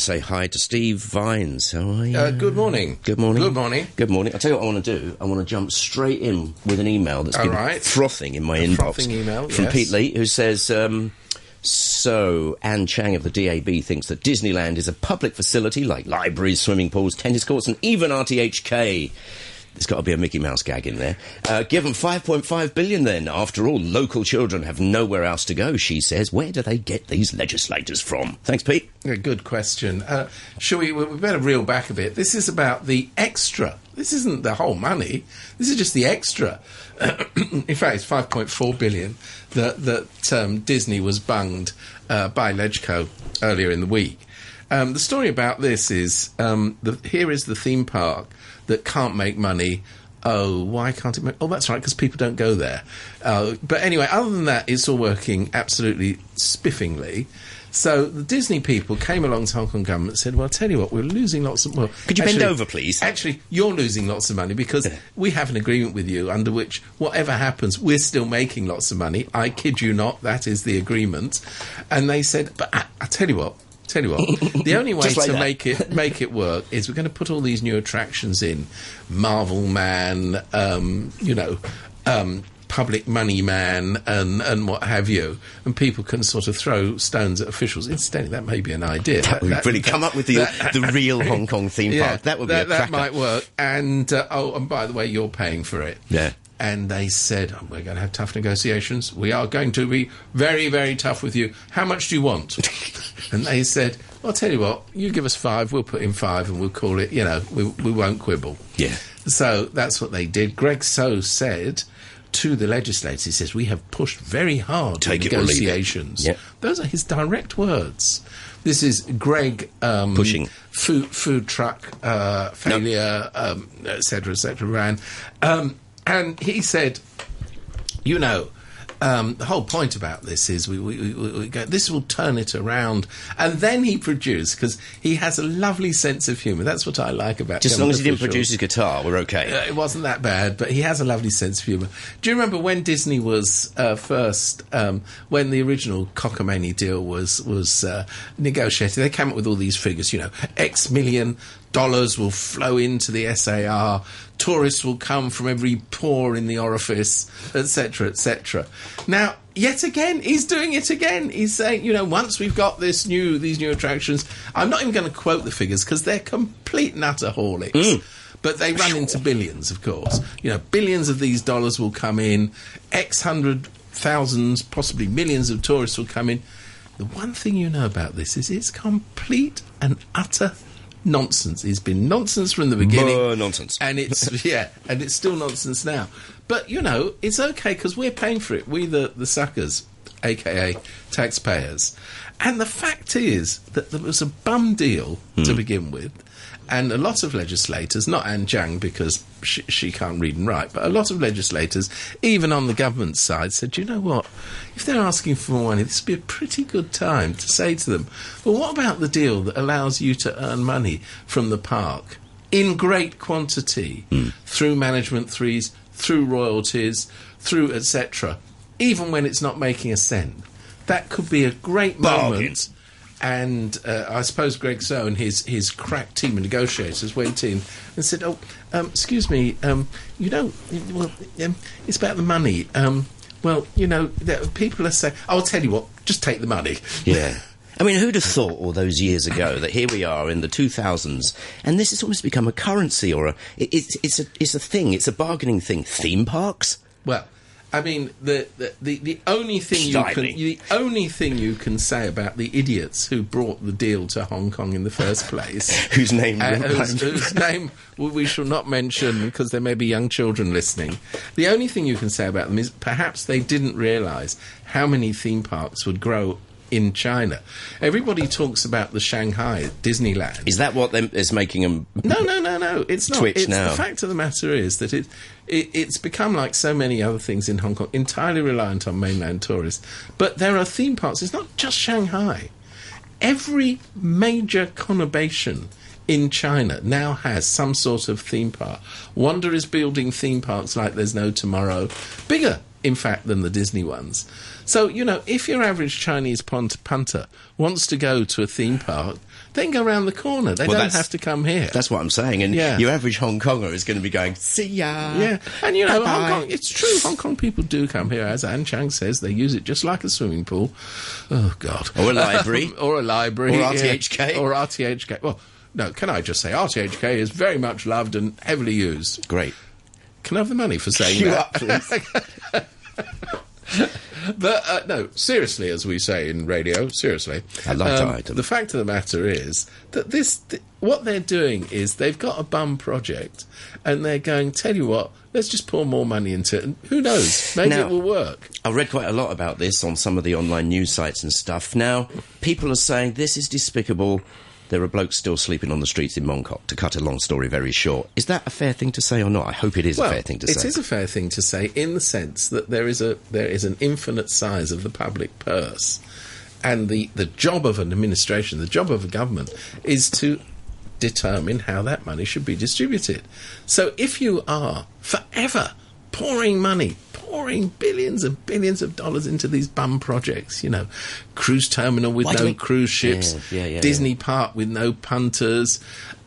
to say hi to Steve Vines. How are you? Uh, good morning. Good morning. Good morning. Good morning. I'll tell you what I want to do. I want to jump straight in with an email that's All been right. frothing in my inbox. frothing email, From yes. Pete Lee, who says, um, so Ann Chiang of the DAB thinks that Disneyland is a public facility like libraries, swimming pools, tennis courts, and even RTHK. There's got to be a Mickey Mouse gag in there. Uh, give them 5.5 billion then. After all, local children have nowhere else to go, she says. Where do they get these legislators from? Thanks, Pete. A good question. Uh, shall we? We better reel back a bit. This is about the extra. This isn't the whole money. This is just the extra. In fact, it's 5.4 billion that that um, Disney was bunged uh, by Legco earlier in the week. Um, the story about this is um, the, here is the theme park that can't make money. Oh, why can't it make? Oh, that's right, because people don't go there. Uh, but anyway, other than that, it's all working absolutely spiffingly. So the Disney people came along to Hong Kong government and said, "Well, I'll tell you what, we're losing lots of well, Could you bend over, please? Actually, you're losing lots of money because we have an agreement with you under which whatever happens, we're still making lots of money. I kid you not, that is the agreement." And they said, "But I, I tell you what." Tell you what, the only way like to that. make it make it work is we're going to put all these new attractions in, Marvel Man, um, you know, um, Public Money Man, and and what have you, and people can sort of throw stones at officials. Incidentally, that may be an idea. That would really come up with the, that- the real Hong Kong theme park. That would be a that might work. And uh, oh, and by the way, you're paying for it. Yeah. And they said, oh, we're going to have tough negotiations. We are going to be very, very tough with you. How much do you want? and they said, well, I'll tell you what, you give us five, we'll put in five, and we'll call it, you know, we, we won't quibble. Yeah. So that's what they did. Greg So said to the legislators, he says, we have pushed very hard Take in it or leave it. negotiations. Yeah. Those are his direct words. This is Greg um, Pushing. food food truck uh, failure, um, et cetera, et cetera, ran, um, and he said, you know. Um, the whole point about this is we, we, we, we go, this will turn it around. And then he produced, because he has a lovely sense of humour. That's what I like about Just as long as he didn't produce his guitar, we're okay. uh, it wasn't that bad, but he has a lovely sense of humour. Do you remember when Disney was uh, first, um, when the original Cockamamie deal was was uh, negotiated? They came up with all these figures. You know, X million dollars will flow into the SAR. Tourists will come from every pore in the orifice, etc., etc. Now, yet again, he's doing it again. He's saying, you know, once we've got this new these new attractions, I'm not even going to quote the figures because they're complete and utter horlicks hmm. but they run into billions, of course. You know, billions of these dollars will come in, X hundred thousands, possibly millions of tourists will come in. The one thing you know about this is it's complete and utter nonsense. It's been nonsense from the beginning. More nonsense. And it's, yeah, and it's still nonsense now. But, you know, it's okay because we're paying for it. We, the, the suckers, aka taxpayers. And the fact is that there was a bum deal to hmm. begin with. And a lot of legislators, not Ann Chiang because she, she can't read and write, but a lot of legislators, even on the government side, said, you know what? If they're asking for more money, this would be a pretty good time to say to them, well, what about the deal that allows you to earn money from the park in great quantity hmm. through management threes, through royalties, through etc., even when it's not making a cent? That could be a great Bargain. moment. And uh, I suppose Greg So and his, his crack team of negotiators went in and said, "Oh, um, excuse me, um, you know, well, um, it's about the money. Um, well, you know, there, people are saying, I'll tell you what, just take the money. Yeah. I mean, who'd have thought all those years ago that here we are in the 2000s, and this has almost become a currency or a it, it's it's a it's a thing. It's a bargaining thing. Theme parks. Well, I mean, the, the, the, the only thing you can the only thing you can say about the idiots who brought the deal to Hong Kong in the first place, Whose name uh, whose, whose name we we shall not mention because there may be young children listening. The only thing you can say about them is perhaps they didn't realise how many theme parks would grow in China. Everybody talks about the Shanghai Disneyland. Is that what is making them? No, no, no, no. It's not. Twitch it's now. The fact of the matter is that it, it it's become like so many other things in Hong Kong, entirely reliant on mainland tourists. But there are theme parks. It's not just Shanghai. Every major conurbation in China now has some sort of theme park. Wanda is building theme parks like there's no tomorrow, bigger, in fact, than the Disney ones. So, you know, if your average Chinese punt- punter wants to go to a theme park, they can go around the corner. They Well, don't have to come here. That's what I'm saying. And Yeah. your average Hong Konger is going to be going, see ya. Yeah, and you know, Hong. Kong. It's true. Hong Kong people do come here, as Ann Chiang says. They use it just like a swimming pool. Oh God, Or a library. or a library, Or yeah. RTHK. or RTHK. Well, no, can I just say RTHK is very much loved and heavily used. Great. Can I have the money for saying Queue that? up, please. But uh, no, seriously, as we say in radio, seriously. I that um, item. The fact of the matter is that this, th- what they're doing is they've got a bum project, and they're going. Tell you what, let's just pour more money into it, and who knows, maybe Now- it will work. I've read quite a lot about this on some of the online news sites and stuff. Now, people are saying this is despicable. There are blokes still sleeping on the streets in Mongkok, to cut a long story very short. Is that a fair thing to say or not? I hope it is well, a fair thing to it say. It is a fair thing to say in the sense that there is a there is an infinite size of the public purse, and the the job of an administration, the job of a government, is to determine how that money should be distributed. So if you are forever pouring money, pouring billions and billions of dollars into these bum projects, you know, cruise terminal with Why no we- cruise ships, Yeah, yeah, yeah, Disney park with no punters,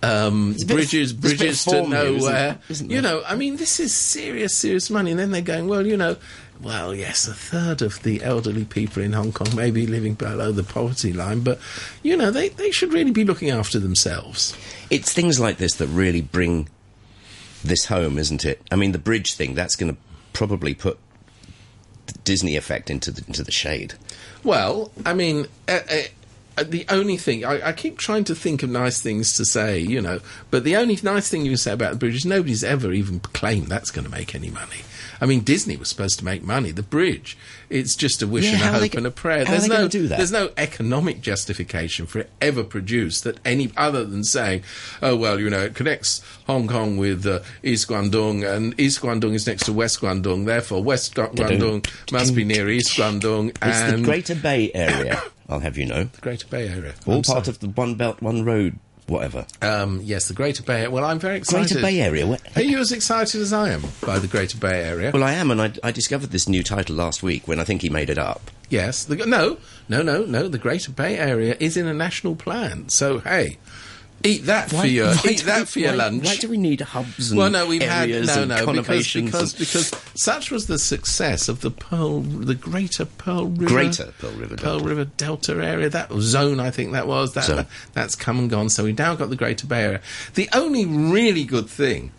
um, a bit of- bridges, there's a bit of bridges to form here, isn't- nowhere. isn't you know, I mean, this is serious, serious money. And then they're going, well, you know, well, yes, a third of the elderly people in Hong Kong may be living below the poverty line, but, you know, they, they should really be looking after themselves. It's things like this that really bring this home, isn't it? I mean, the bridge thing, that's going to probably put the Disney effect into the, into the shade. Well, I mean, uh, uh, the only thing I, I keep trying to think of nice things to say, you know, but the only nice thing you can say about the bridge is nobody's ever even claimed that's going to make any money. I mean, Disney was supposed to make money. The bridge, it's just a wish Yeah, and a hope and a prayer. how are There's they no, gonna do that? there's no economic justification for it ever produced that any other than saying, oh well, you know, it connects Hong Kong with uh, East Guangdong, and East Guangdong is next to West Guangdong. Therefore, West Gu- Guangdong must be near East Guangdong, It's and the Greater Bay Area, I'll have you know. The Greater Bay Area. All I'm part sorry. of the One Belt, One Road, whatever. Um, yes, the Greater Bay Area. Well, I'm very excited. Greater Bay Area. Where, Are you as excited as I am by the Greater Bay Area? well, I am, and I, I discovered this new title last week when I think he made it up. yes. The, no, no, no, no. The Greater Bay Area is in a national plan. So, hey, eat that for your why eat that we- for your why- lunch. Why do we need hubs and well, no, we've had areas no, and no, because because, because such was the success of the Pearl, the Greater Pearl River, Greater Pearl River Pearl Delta. River Delta area. That zone, I think that was that. Zone. That's come and gone. So we've now got the Greater Bay Area. The only really good thing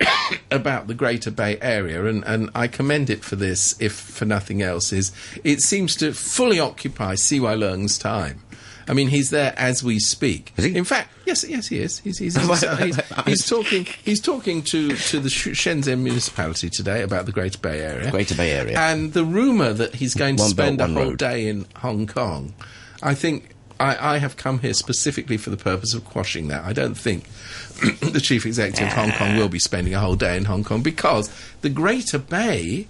about the Greater Bay Area, and, and I commend it for this, if for nothing else, is it seems to fully occupy CY Leung's time. I mean, he's there as we speak. Is he? In fact, yes, yes, he is. He's, he's, he's, he's, he's talking. He's talking to, to the Shenzhen municipality today about the Greater Bay Area. Greater Bay Area. And the rumour that he's going to One belt, spend a whole road. day in Hong Kong, I think I, I have come here specifically for the purpose of quashing that. I don't think the chief executive of Hong Kong will be spending a whole day in Hong Kong because the Greater Bay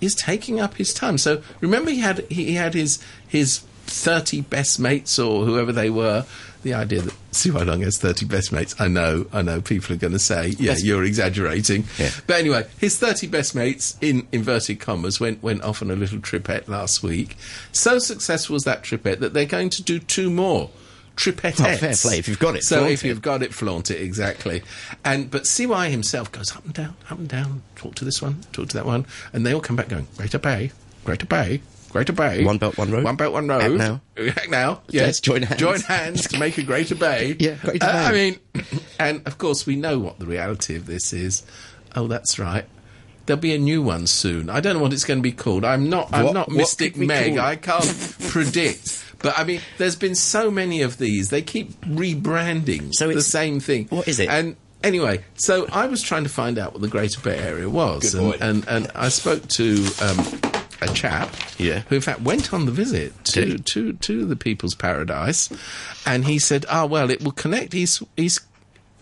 is taking up his time. So remember, he had he, he had his his thirty best mates or whoever they were. The idea that CY Leung has thirty best mates, I know, I know. People are going to say, "Yeah, Yes. you're exaggerating." Yeah. But anyway, his thirty best mates in inverted commas went went off on a little tripette last week. So successful was that tripette that they're going to do two more. Tripettes. Oh, fair play. If you've got it, so if it. you've got it, flaunt it exactly. And but CY himself goes up and down, up and down. Talk to this one, talk to that one, and they all come back going Greater Bay, Greater Bay, Greater Bay. One belt, one road. One belt, one road. Act now. Act now. Yes. Let's join hands. Join hands to make a Greater Bay. Yeah, Greater Uh, Bay. I mean, and of course we know what the reality of this is. Oh, that's right. There'll be a new one soon. I don't know what it's going to be called. I'm not. I'm What- not Mystic Meg. I can't predict. But I mean, there's been so many of these. They keep rebranding So the same thing. what is it? And anyway, so I was trying to find out what the Greater Bay Area was, and, and and I spoke to um, a chap, Yeah. who in fact went on the visit to to to the People's Paradise, and he said, "Ah, well, it will connect East East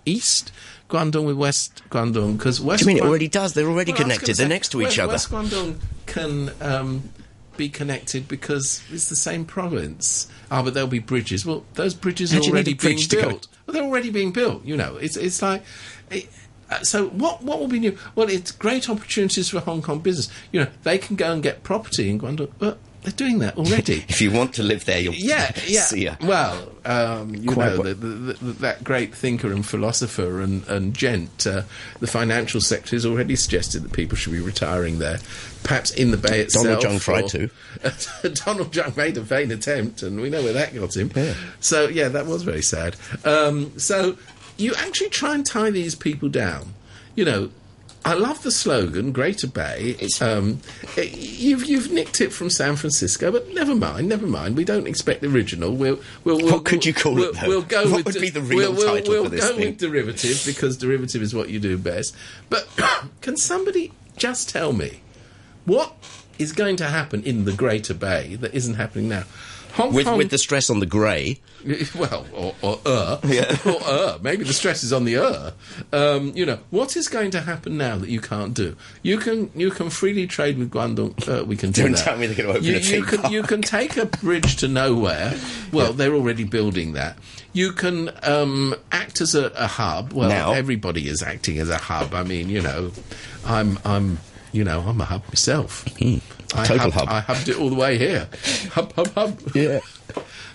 East." Guangdong with West Guangdong because West. You mean it already does? They're already well, connected. They're say, next to each West, other. West Guangdong can um, be connected because it's the same province. Ah, but there'll be bridges. Well, those bridges How are do you need already bridge being built. Well, they're already being built. You know, it's it's like. It, so what what will be new? Well, it's great opportunities for Hong Kong business. You know, they can go and get property in Guangdong. But they're doing that already. If you want to live there, you'll yeah, yeah. see her. Well, um, you Quite know, what- the, the, the, that great thinker and philosopher and, and gent, uh, the financial sector has already suggested that people should be retiring there, perhaps in the Bay itself. Donald Trump tried to. Donald Trump made a vain attempt, and we know where that got him. Yeah. So, yeah, that was very sad. Um, so, you actually try and tie these people down. You know, I love the slogan, Greater Bay. Um, you've you've nicked it from San Francisco, but never mind, never mind. We don't expect the original. We'll, we'll, we'll What could you call we'll, it, though? We'll go What with would be the we'll- real we'll, title we'll for this go thing? with derivative because derivative is what you do best. But can somebody just tell me what is going to happen in the Greater Bay that isn't happening now? Hong With, Kong, with the stress on the grey, well, or, or uh, Yeah. or uh, maybe the stress is on the uh. Um, you know, what is going to happen now that you can't do? You can you can freely trade with Guangdong. Uh, we can do that. Don't that. tell me they're gonna open you, a you can park. you can take a bridge to nowhere. Well, they're already building that. You can um, act as a, a hub. Well, Now. everybody is acting as a hub. I mean, you know, I'm I'm you know I'm a hub myself. I. Total hubbed- hub. I hubbed it all the way here. Hub hub hub. yeah.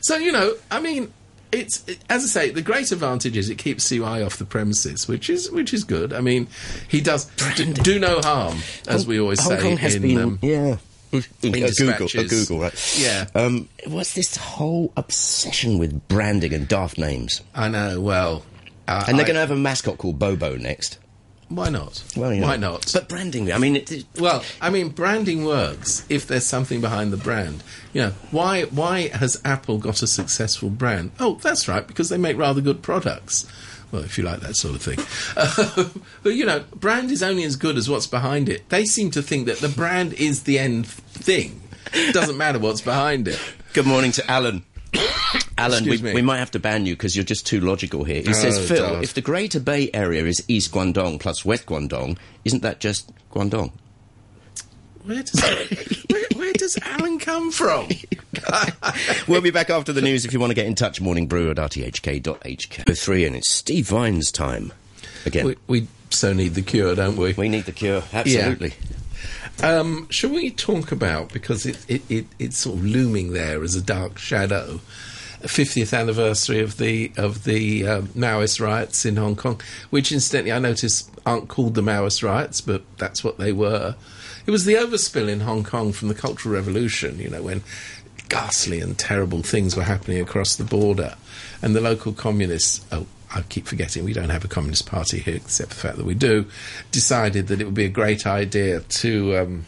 So you know, I mean, it's it, as I say, the great advantage is it keeps CY off the premises, which is which is good. I mean, he does d- do no harm, as we always Hong say. Kong has in, been, um, yeah. A Google, a. Google, right? Yeah. Um, what's this whole obsession with branding and daft names? I know. Well, uh, And they're going to have a mascot called Bobo next. Why not? Well, you know. Why not? But branding, I mean, it, it- Well, I mean, branding works if there's something behind the brand. You know, why why has Apple got a successful brand? Oh, that's right, because they make rather good products. Well, if you like that sort of thing. Uh, but you know, brand is only as good as what's behind it. They seem to think that the brand is the end thing. It doesn't matter what's behind it. good morning to Alan. Alan, we, we might have to ban you because you're just too logical here. He says, Oh, Phil, God. if the Greater Bay Area is East Guangdong plus West Guangdong, isn't that just Guangdong? Where does where, where does Alan come from? We'll be back after the news if you want to get in touch. Morning brew at rthk.hk. Three, and it's Steve Vine's time. Again, we, we so need the cure, don't we? we need the cure. Absolutely. Um, shall we talk about because it, it, it it's sort of looming there as a dark shadow. 50th anniversary of the of the um, Maoist riots in Hong Kong, which incidentally I notice aren't called the Maoist riots, but that's what they were. It was the overspill in Hong Kong from the Cultural Revolution, you know, when ghastly and terrible things were happening across the border, and the local communists. Oh, I keep forgetting we don't have a communist party here, except for the fact that we do. Decided that it would be a great idea to. Um,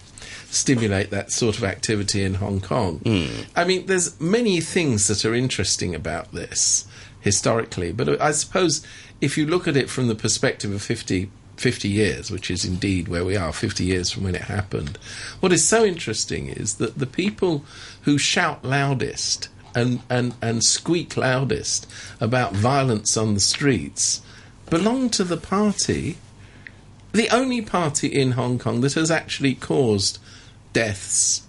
stimulate that sort of activity in Hong Kong. Hmm. I mean, there's many things that are interesting about this historically, but I suppose if you look at it from the perspective of 50, 50 years, which is indeed where we are, 50 years from when it happened, what is so interesting is that the people who shout loudest and, and, and squeak loudest about violence on the streets belong to the party the only party in Hong Kong that has actually caused deaths,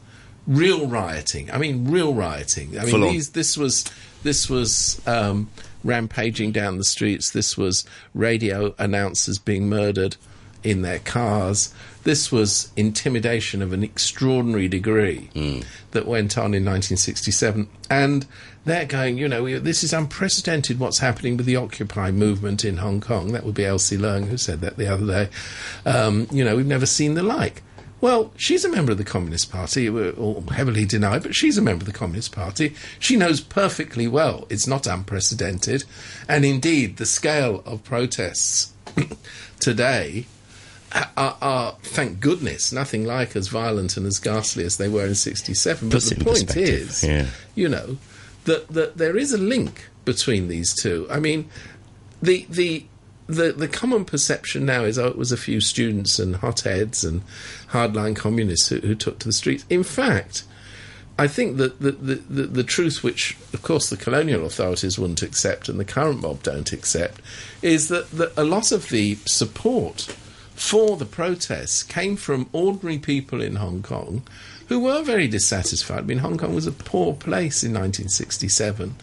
real rioting. I mean, real rioting. I mean, these, this was this was um, rampaging down the streets. This was radio announcers being murdered in their cars. This was intimidation of an extraordinary degree that went on in 1967. And they're going, you know, we, this is unprecedented what's happening with the Occupy movement in Hong Kong. That would be Elsie Leung who said that the other day. Um, you know, we've never seen the like. Well, she's a member of the Communist Party, uh, or heavily denied, but she's a member of the Communist Party. She knows perfectly well it's not unprecedented. And indeed, the scale of protests today are, are, thank goodness, nothing like as violent and as ghastly as they were in 67. But Puts the point is, yeah. you know, that, that there is a link between these two. I mean, the the the the common perception now is oh it was a few students and hotheads and hardline communists who, who took to the streets. In fact, I think that the, the, the, the truth, which of course the colonial authorities wouldn't accept and the current mob don't accept, is that, that a lot of the support for the protests came from ordinary people in Hong Kong who were very dissatisfied. I mean, Hong Kong was a poor place in 1967.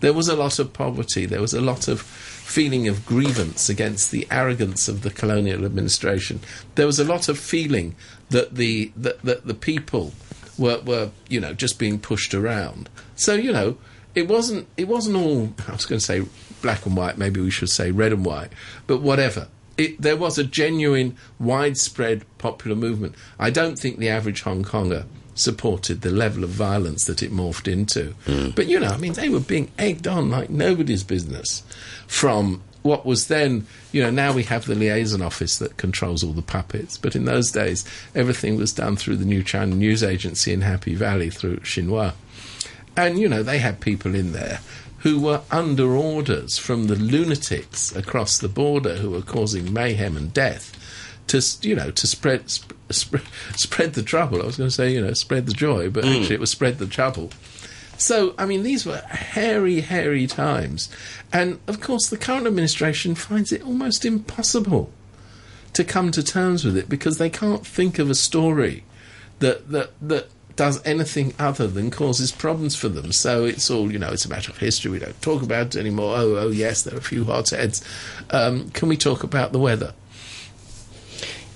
There was a lot of poverty. There was a lot of feeling of grievance against the arrogance of the colonial administration. There was a lot of feeling that the that, that the people were, were you know just being pushed around. So you know it wasn't it wasn't all I was going to say black and white. Maybe we should say red and white, but whatever. It, there was a genuine, widespread popular movement. I don't think the average Hong Konger supported the level of violence that it morphed into. Hmm. But you know, I mean, they were being egged on like nobody's business from what was then, you know, now we have the liaison office that controls all the puppets. But in those days, everything was done through the New China News Agency in Happy Valley through Xinhua. And, you know, they had people in there who were under orders from the lunatics across the border who were causing mayhem and death to, you know, to spread, sp- sp- spread the trouble. I was going to say, you know, spread the joy, but actually it was spread the trouble. So, I mean, these were hairy, hairy times. And, of course, the current administration finds it almost impossible to come to terms with it because they can't think of a story that that that does anything other than causes problems for them. So it's all you know. It's a matter of history. We don't talk about it anymore. Oh, oh, yes, there are a few hotheads. Um, can we talk about the weather?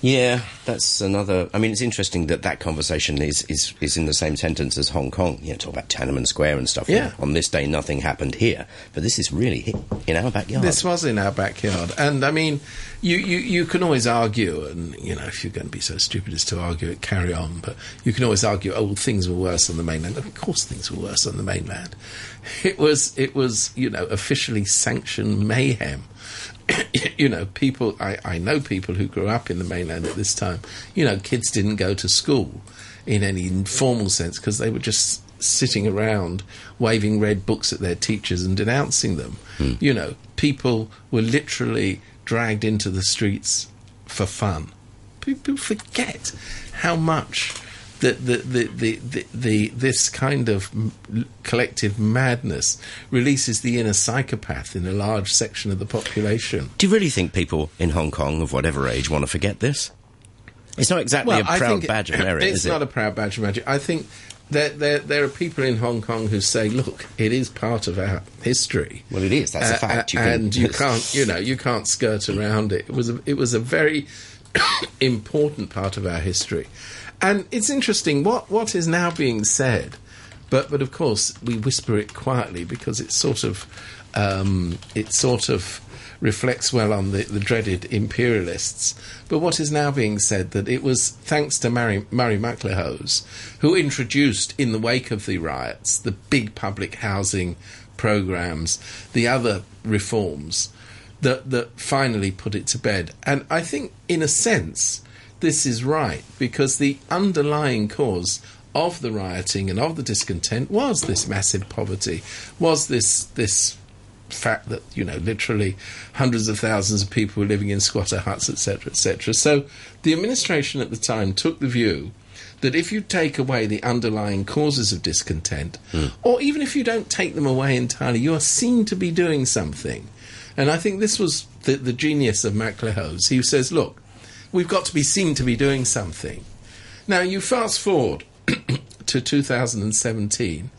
Yeah, that's another. I mean, it's interesting that that conversation is, is, is in the same sentence as Hong Kong. You know, talk about Tiananmen Square and stuff. Yeah. On this day, nothing happened here, but this is really in our backyard. This was in our backyard, and I mean, you, you, you can always argue, and you know, if you're going to be so stupid as to argue it, carry on. But you can always argue, oh, well, things were worse on the mainland. Of course, things were worse on the mainland. It was, it was, you know, officially sanctioned mayhem. you know, people. I, I know people who grew up in the mainland at this time. You know, kids didn't go to school in any formal sense because they were just sitting around waving red books at their teachers and denouncing them. Hmm. You know, people were literally dragged into the streets for fun. People forget how much the, the, the, the, the this kind of collective madness releases the inner psychopath in a large section of the population. Do you really think people in Hong Kong of whatever age want to forget this? It's not exactly a proud badge of merit, It's is it? not a proud badge of merit. I think that there, there are people in Hong Kong who say, "Look, it is part of our history." Well, it is. That's a Uh, fact. You uh, can- and you can't, you know, you can't skirt around it. It was a, it was a very important part of our history, and it's interesting what what is now being said, but but of course we whisper it quietly because it's sort of um, it sort of reflects well on the, the dreaded imperialists. But what is now being said that it was thanks to Murray, Murray MacLehose who introduced in the wake of the riots the big public housing programs, the other reforms that that finally put it to bed. And I think, in a sense, this is right because the underlying cause of the rioting and of the discontent was this massive poverty, was this this fact that you know literally hundreds of thousands of people were living in squatter huts, etc., etc. So the administration at the time took the view that if you take away the underlying causes of discontent, hmm. or even if you don't take them away entirely, you are seen to be doing something. And I think this was the, the genius of MacLehose. He says, look, we've got to be seen to be doing something. Now, you fast forward to 2017,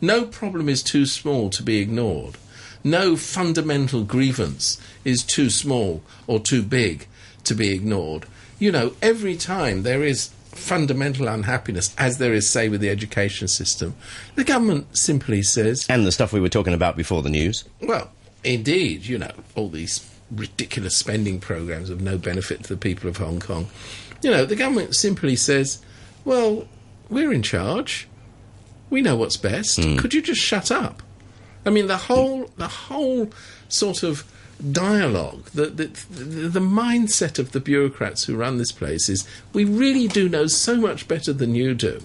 no problem is too small to be ignored. No fundamental grievance is too small or too big to be ignored. You know, every time there is fundamental unhappiness, as there is, say, with the education system, the government simply says, and the stuff we were talking about before the news. well, indeed, you know, all these ridiculous spending programs of no benefit to the people of Hong Kong. You know, the government simply says, well, we're in charge. We know what's best. Hmm. Could you just shut up? I mean, the whole, the whole sort of dialogue, the, the, the, the mindset of the bureaucrats who run this place is, we really do know so much better than you do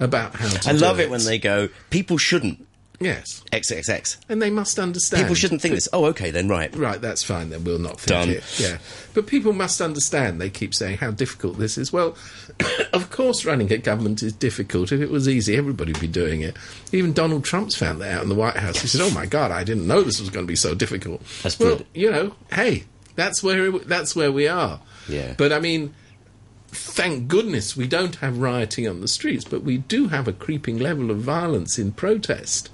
about how to I love it when they go, people shouldn't. Yes. XXX. And they must understand. People shouldn't think this. Oh, okay, then, right. Right, that's fine. Then we'll not think Done. it. Yeah, but people must understand. They keep saying how difficult this is. Well, of course, running a government is difficult. If it was easy, everybody would be doing it. Even Donald Trump's found that out in the White House. He said, "Oh my God, I didn't know this was going to be so difficult." That's well, good. you know, hey, that's where that's where we are. Yeah. But I mean, thank goodness we don't have rioting on the streets, but we do have a creeping level of violence in protest.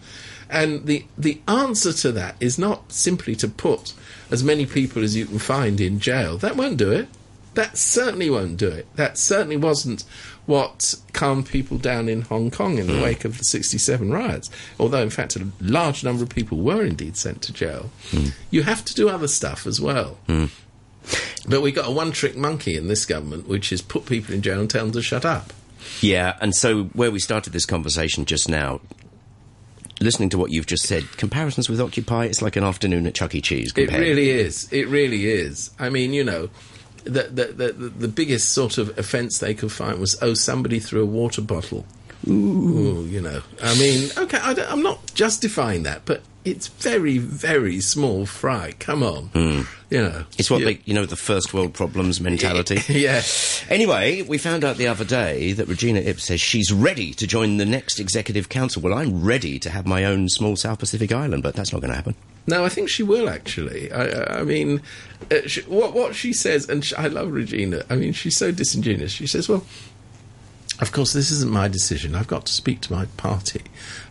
And the the answer to that is not simply to put as many people as you can find in jail. That won't do it. That certainly won't do it. That certainly wasn't what calmed people down in Hong Kong in the hmm. wake of the 67 riots. Although, in fact, a large number of people were indeed sent to jail. Hmm. You have to do other stuff as well. Hmm. But we got a one trick monkey in this government, which is put people in jail and tell them to shut up. Yeah, and so where we started this conversation just now, listening to what you've just said, comparisons with Occupy, it's like an afternoon at Chuck E. Cheese. It really is. It really is. I mean, you know, the the, the, the biggest sort of offence they could find was, oh, somebody threw a water bottle. Ooh, you know. I mean, okay, I am not justifying that, but it's very, very small fry. Come on. You know. It's what You- they, you know, the first world problems mentality. yeah. Anyway, we found out the other day that Regina Ip says she's ready to join the next executive council. Well, I'm ready to have my own small South Pacific island, but that's not going to happen. No, I think she will actually. I, I- mean, uh, she, what what she says, and sh I love Regina. I mean, she's so disingenuous. She says, "Well, of course, this isn't my decision. I've got to speak to my party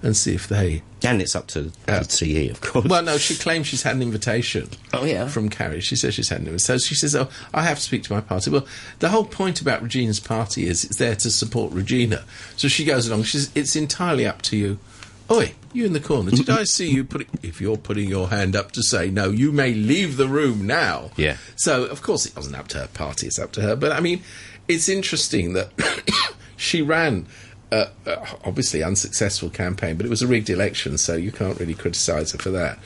and see if they." And it's up to the uh, CE, of course. Well, no, she claims she's had an invitation. Oh, yeah. from Carrie. She says she's had an invitation. So she says, "Oh, I have to speak to my party." Well, the whole point about Regina's party is it's there to support Regina. So she goes along. She says, "It's entirely up to you." Oi, you in the corner. Did I see you putting? If you're putting your hand up to say no, you may leave the room now. Yeah. So of course it wasn't up to her party; it's up to her. But I mean, it's interesting that she ran. Uh, obviously unsuccessful campaign, but it was a rigged election, so you can't really criticise her for that.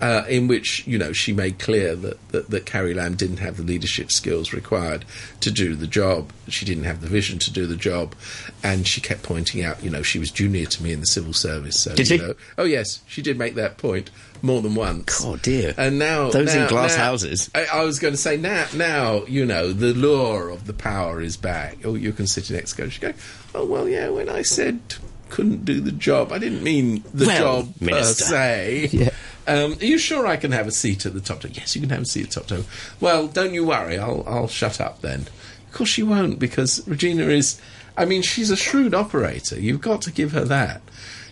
Uh, in which you know she made clear that, that that Carrie Lam didn't have the leadership skills required to do the job. She didn't have the vision to do the job, and she kept pointing out, you know, she was junior to me in the civil service. So, Did you she? know- oh yes, she did make that point more than once. Oh, dear. And now Those in glass now- houses. I, I was going to say now, now you know the lure of the power is back. Oh, you can sit next to her. She go, oh well, yeah. When I said couldn't do the job, I didn't mean the Well, job Minister. per se. Yeah. Um, are you sure I can have a seat at the top table? Yes, you can have a seat at the top table. Well, don't you worry. I'll I'll shut up then. Of course she won't because Regina is. I mean, she's a shrewd operator. You've got to give her that.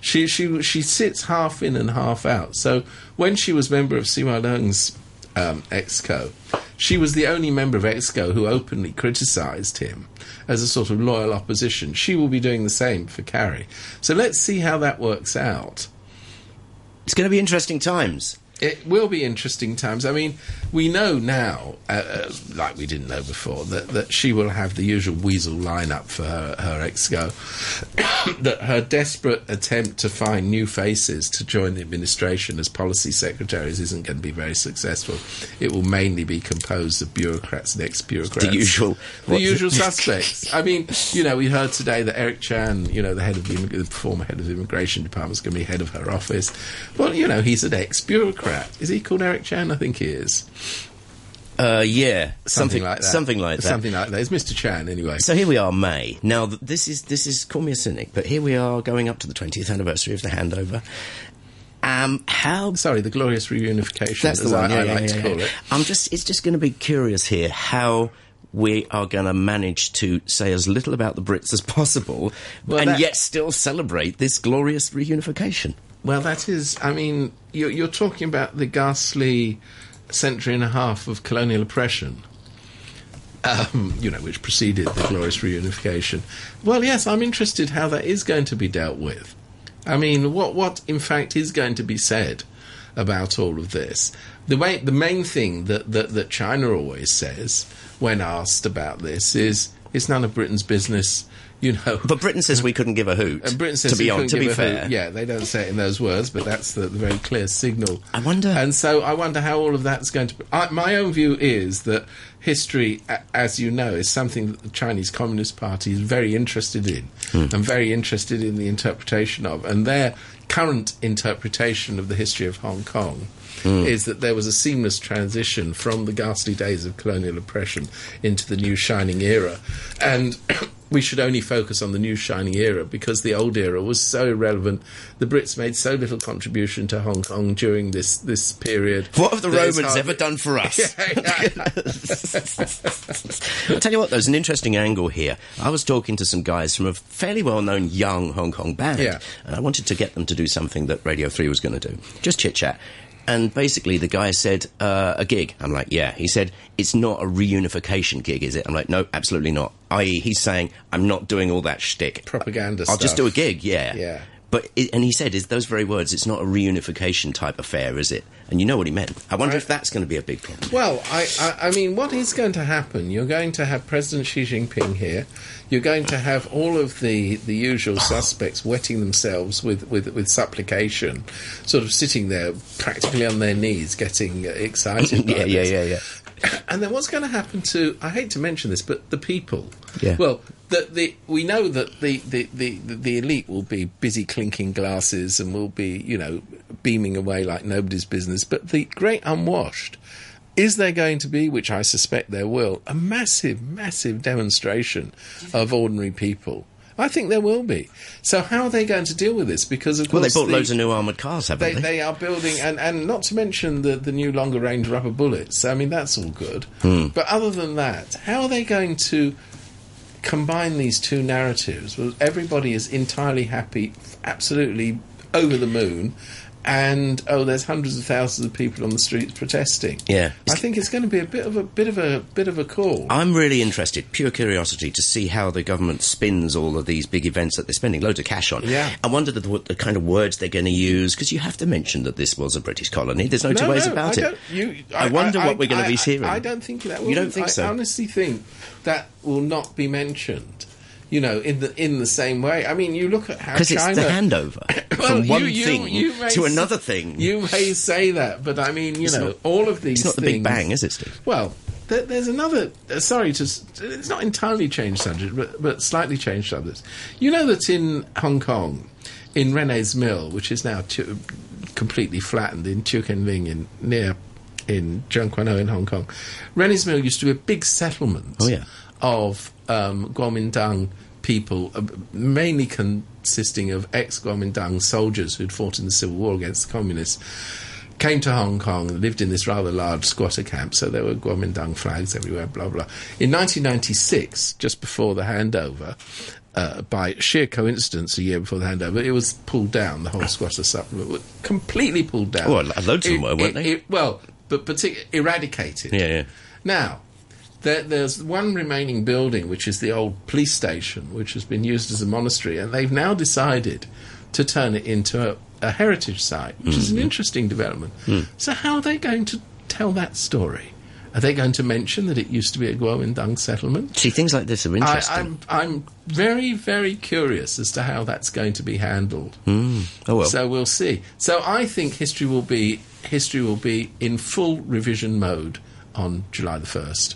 She she she sits half in and half out. So when she was member of CY Leung's um, EXCO, she was the only member of EXCO who openly criticised him as a sort of loyal opposition. She will be doing the same for Carrie. So let's see how that works out. It's going to be interesting times. It will be interesting times. I mean, we know now, uh, uh, like we didn't know before, that, that she will have the usual weasel lineup for her, her exco. that her desperate attempt to find new faces to join the administration as policy secretaries isn't going to be very successful. It will mainly be composed of bureaucrats and ex-bureaucrats. The usual- the usual suspects. I mean, you know, we heard today that Eric Chan, you know, the head of the, the former head of the immigration department, is going to be head of her office. Well, you know, he's an ex-bureaucrat. Is he called Eric Chan? I think he is. Uh, yeah, Something, like that. Something like that. Something like that. It's Mr. Chan, anyway. So here we are, May. Now th- this is this is call me a cynic, but here we are going up to the 20th anniversary of the handover. Um, how Sorry, the glorious reunification. that's the one. I, yeah, I yeah, like yeah, to call it. I'm just it's just going to be curious here how we are going to manage to say as little about the Brits as possible, Well, and that- yet still celebrate this glorious reunification. Well, that is. I mean, you're, you're talking about the ghastly century and a half of colonial oppression. Um, you know, which preceded the glorious reunification. Well, yes, I'm interested how that is going to be dealt with. I mean, what what in fact is going to be said about all of this? The way, the main thing that, that that China always says when asked about this is it's none of Britain's business. You know, But Britain says we couldn't give a hoot. and Britain says to be on, to be a hoot. fair, yeah, they don't say it in those words, but that's the, the very clear signal. I wonder- And so I wonder how all of that's going to. I, my own view is that history, as you know, is something that the Chinese Communist Party is very interested in, hmm. and very interested in the interpretation of, and their current interpretation of the history of Hong Kong. Hmm. Is that there was a seamless transition from the ghastly days of colonial oppression into the new shining era, and we should only focus on the new shining era because the old era was so irrelevant. The Brits made so little contribution to Hong Kong during this this period. What have the Romans ever done for us? I'll tell you what, there's an interesting angle here. I was talking to some guys from a fairly well known young Hong Kong band, Yeah. and I wanted to get them to do something that Radio 3 was going to do. Just chit chat. And basically the guy said uh, a gig. I'm like, yeah. He said it's not a reunification gig, is it? I'm like, no, absolutely not. I.e., he's saying I'm not doing all that shtick. Propaganda I'll just do a gig, yeah. Yeah. But it, and he said, "Is those very words? It's not a reunification type affair, is it?" And you know what he meant. I wonder I- if that's going to be a big problem. Well, I, I, I mean, what is going to happen? You're going to have President Xi Jinping here. You're going to have all of the, the usual suspects wetting themselves with, with, with supplication, sort of sitting there practically on their knees, getting excited. yeah, yeah, yeah, yeah. And then what's going to happen to? I hate to mention this, but the people. Yeah. Well, the, the we know that the, the, the, the elite will be busy clinking glasses and will be you know beaming away like nobody's business. But the great unwashed. Is there going to be, which I suspect there will, a massive, massive demonstration of ordinary people? I think there will be. So how are they going to deal with this? Because of course Well, they bought the- loads of new armoured cars, haven't they, they? they are building, and, and not to mention the, the new longer range rubber bullets. I mean, that's all good. Hmm. But other than that, how are they going to combine these two narratives? Well, everybody is entirely happy, absolutely over the moon, and oh, there's hundreds of thousands of people on the streets protesting. Yeah. I think it's going to be a bit of a bit of a bit of a call. I'm really interested, pure curiosity, to see how the government spins all of these big events that they're spending loads of cash on. Yeah. I wonder the, what the kind of words they're going to use, because you have to mention that this was a British colony. There's no, two ways about I it. You, I wonder what we're gonna be I- hearing. I don't think that. Will You don't think I so? honestly think that will not be mentioned. You know, in the in the same way. I mean, you look at how Because it's the handover Well, from one you- thing you to s- another thing. You may say that, but I mean, you It's know, not- all of these. it's not the Big Bang, is it, Steve? Well, there, there's another. Uh, sorry to. It's not entirely changed subject, but, but slightly changed subject. You know that in Hong Kong, in Rennie's Mill, which is now tu- completely flattened in Tiu Keng Leng in near in Tseung Kwan O in Hong Kong, Rennie's Mill used to be a big settlement. Oh, yeah. Of um, Kuomintang people, uh, mainly consisting of ex-Kuomintang soldiers who'd fought in the Civil War against the communists came to Hong Kong and lived in this rather large squatter camp, so there were Kuomintang flags everywhere, blah, blah. In 1996, just before the handover, uh, by sheer coincidence, a year before the handover, it was pulled down. The whole squatter supplement was completely pulled down. Well, loads of them were, weren't they? well, but partic- eradicated. Yeah, yeah. Now, there, there's one remaining building, which is the old police station, which has been used as a monastery, and they've now decided to turn it into a, a heritage site, which Mm-hmm. is an interesting development. Hmm. So, how are they going to tell that story? Are they going to mention that it used to be a Kuomintang settlement? See, things like this are I, interesting. I'm, I'm very, very curious as to how that's going to be handled. oh, well. So we'll see. So I think history will be history will be in full revision mode on July the first.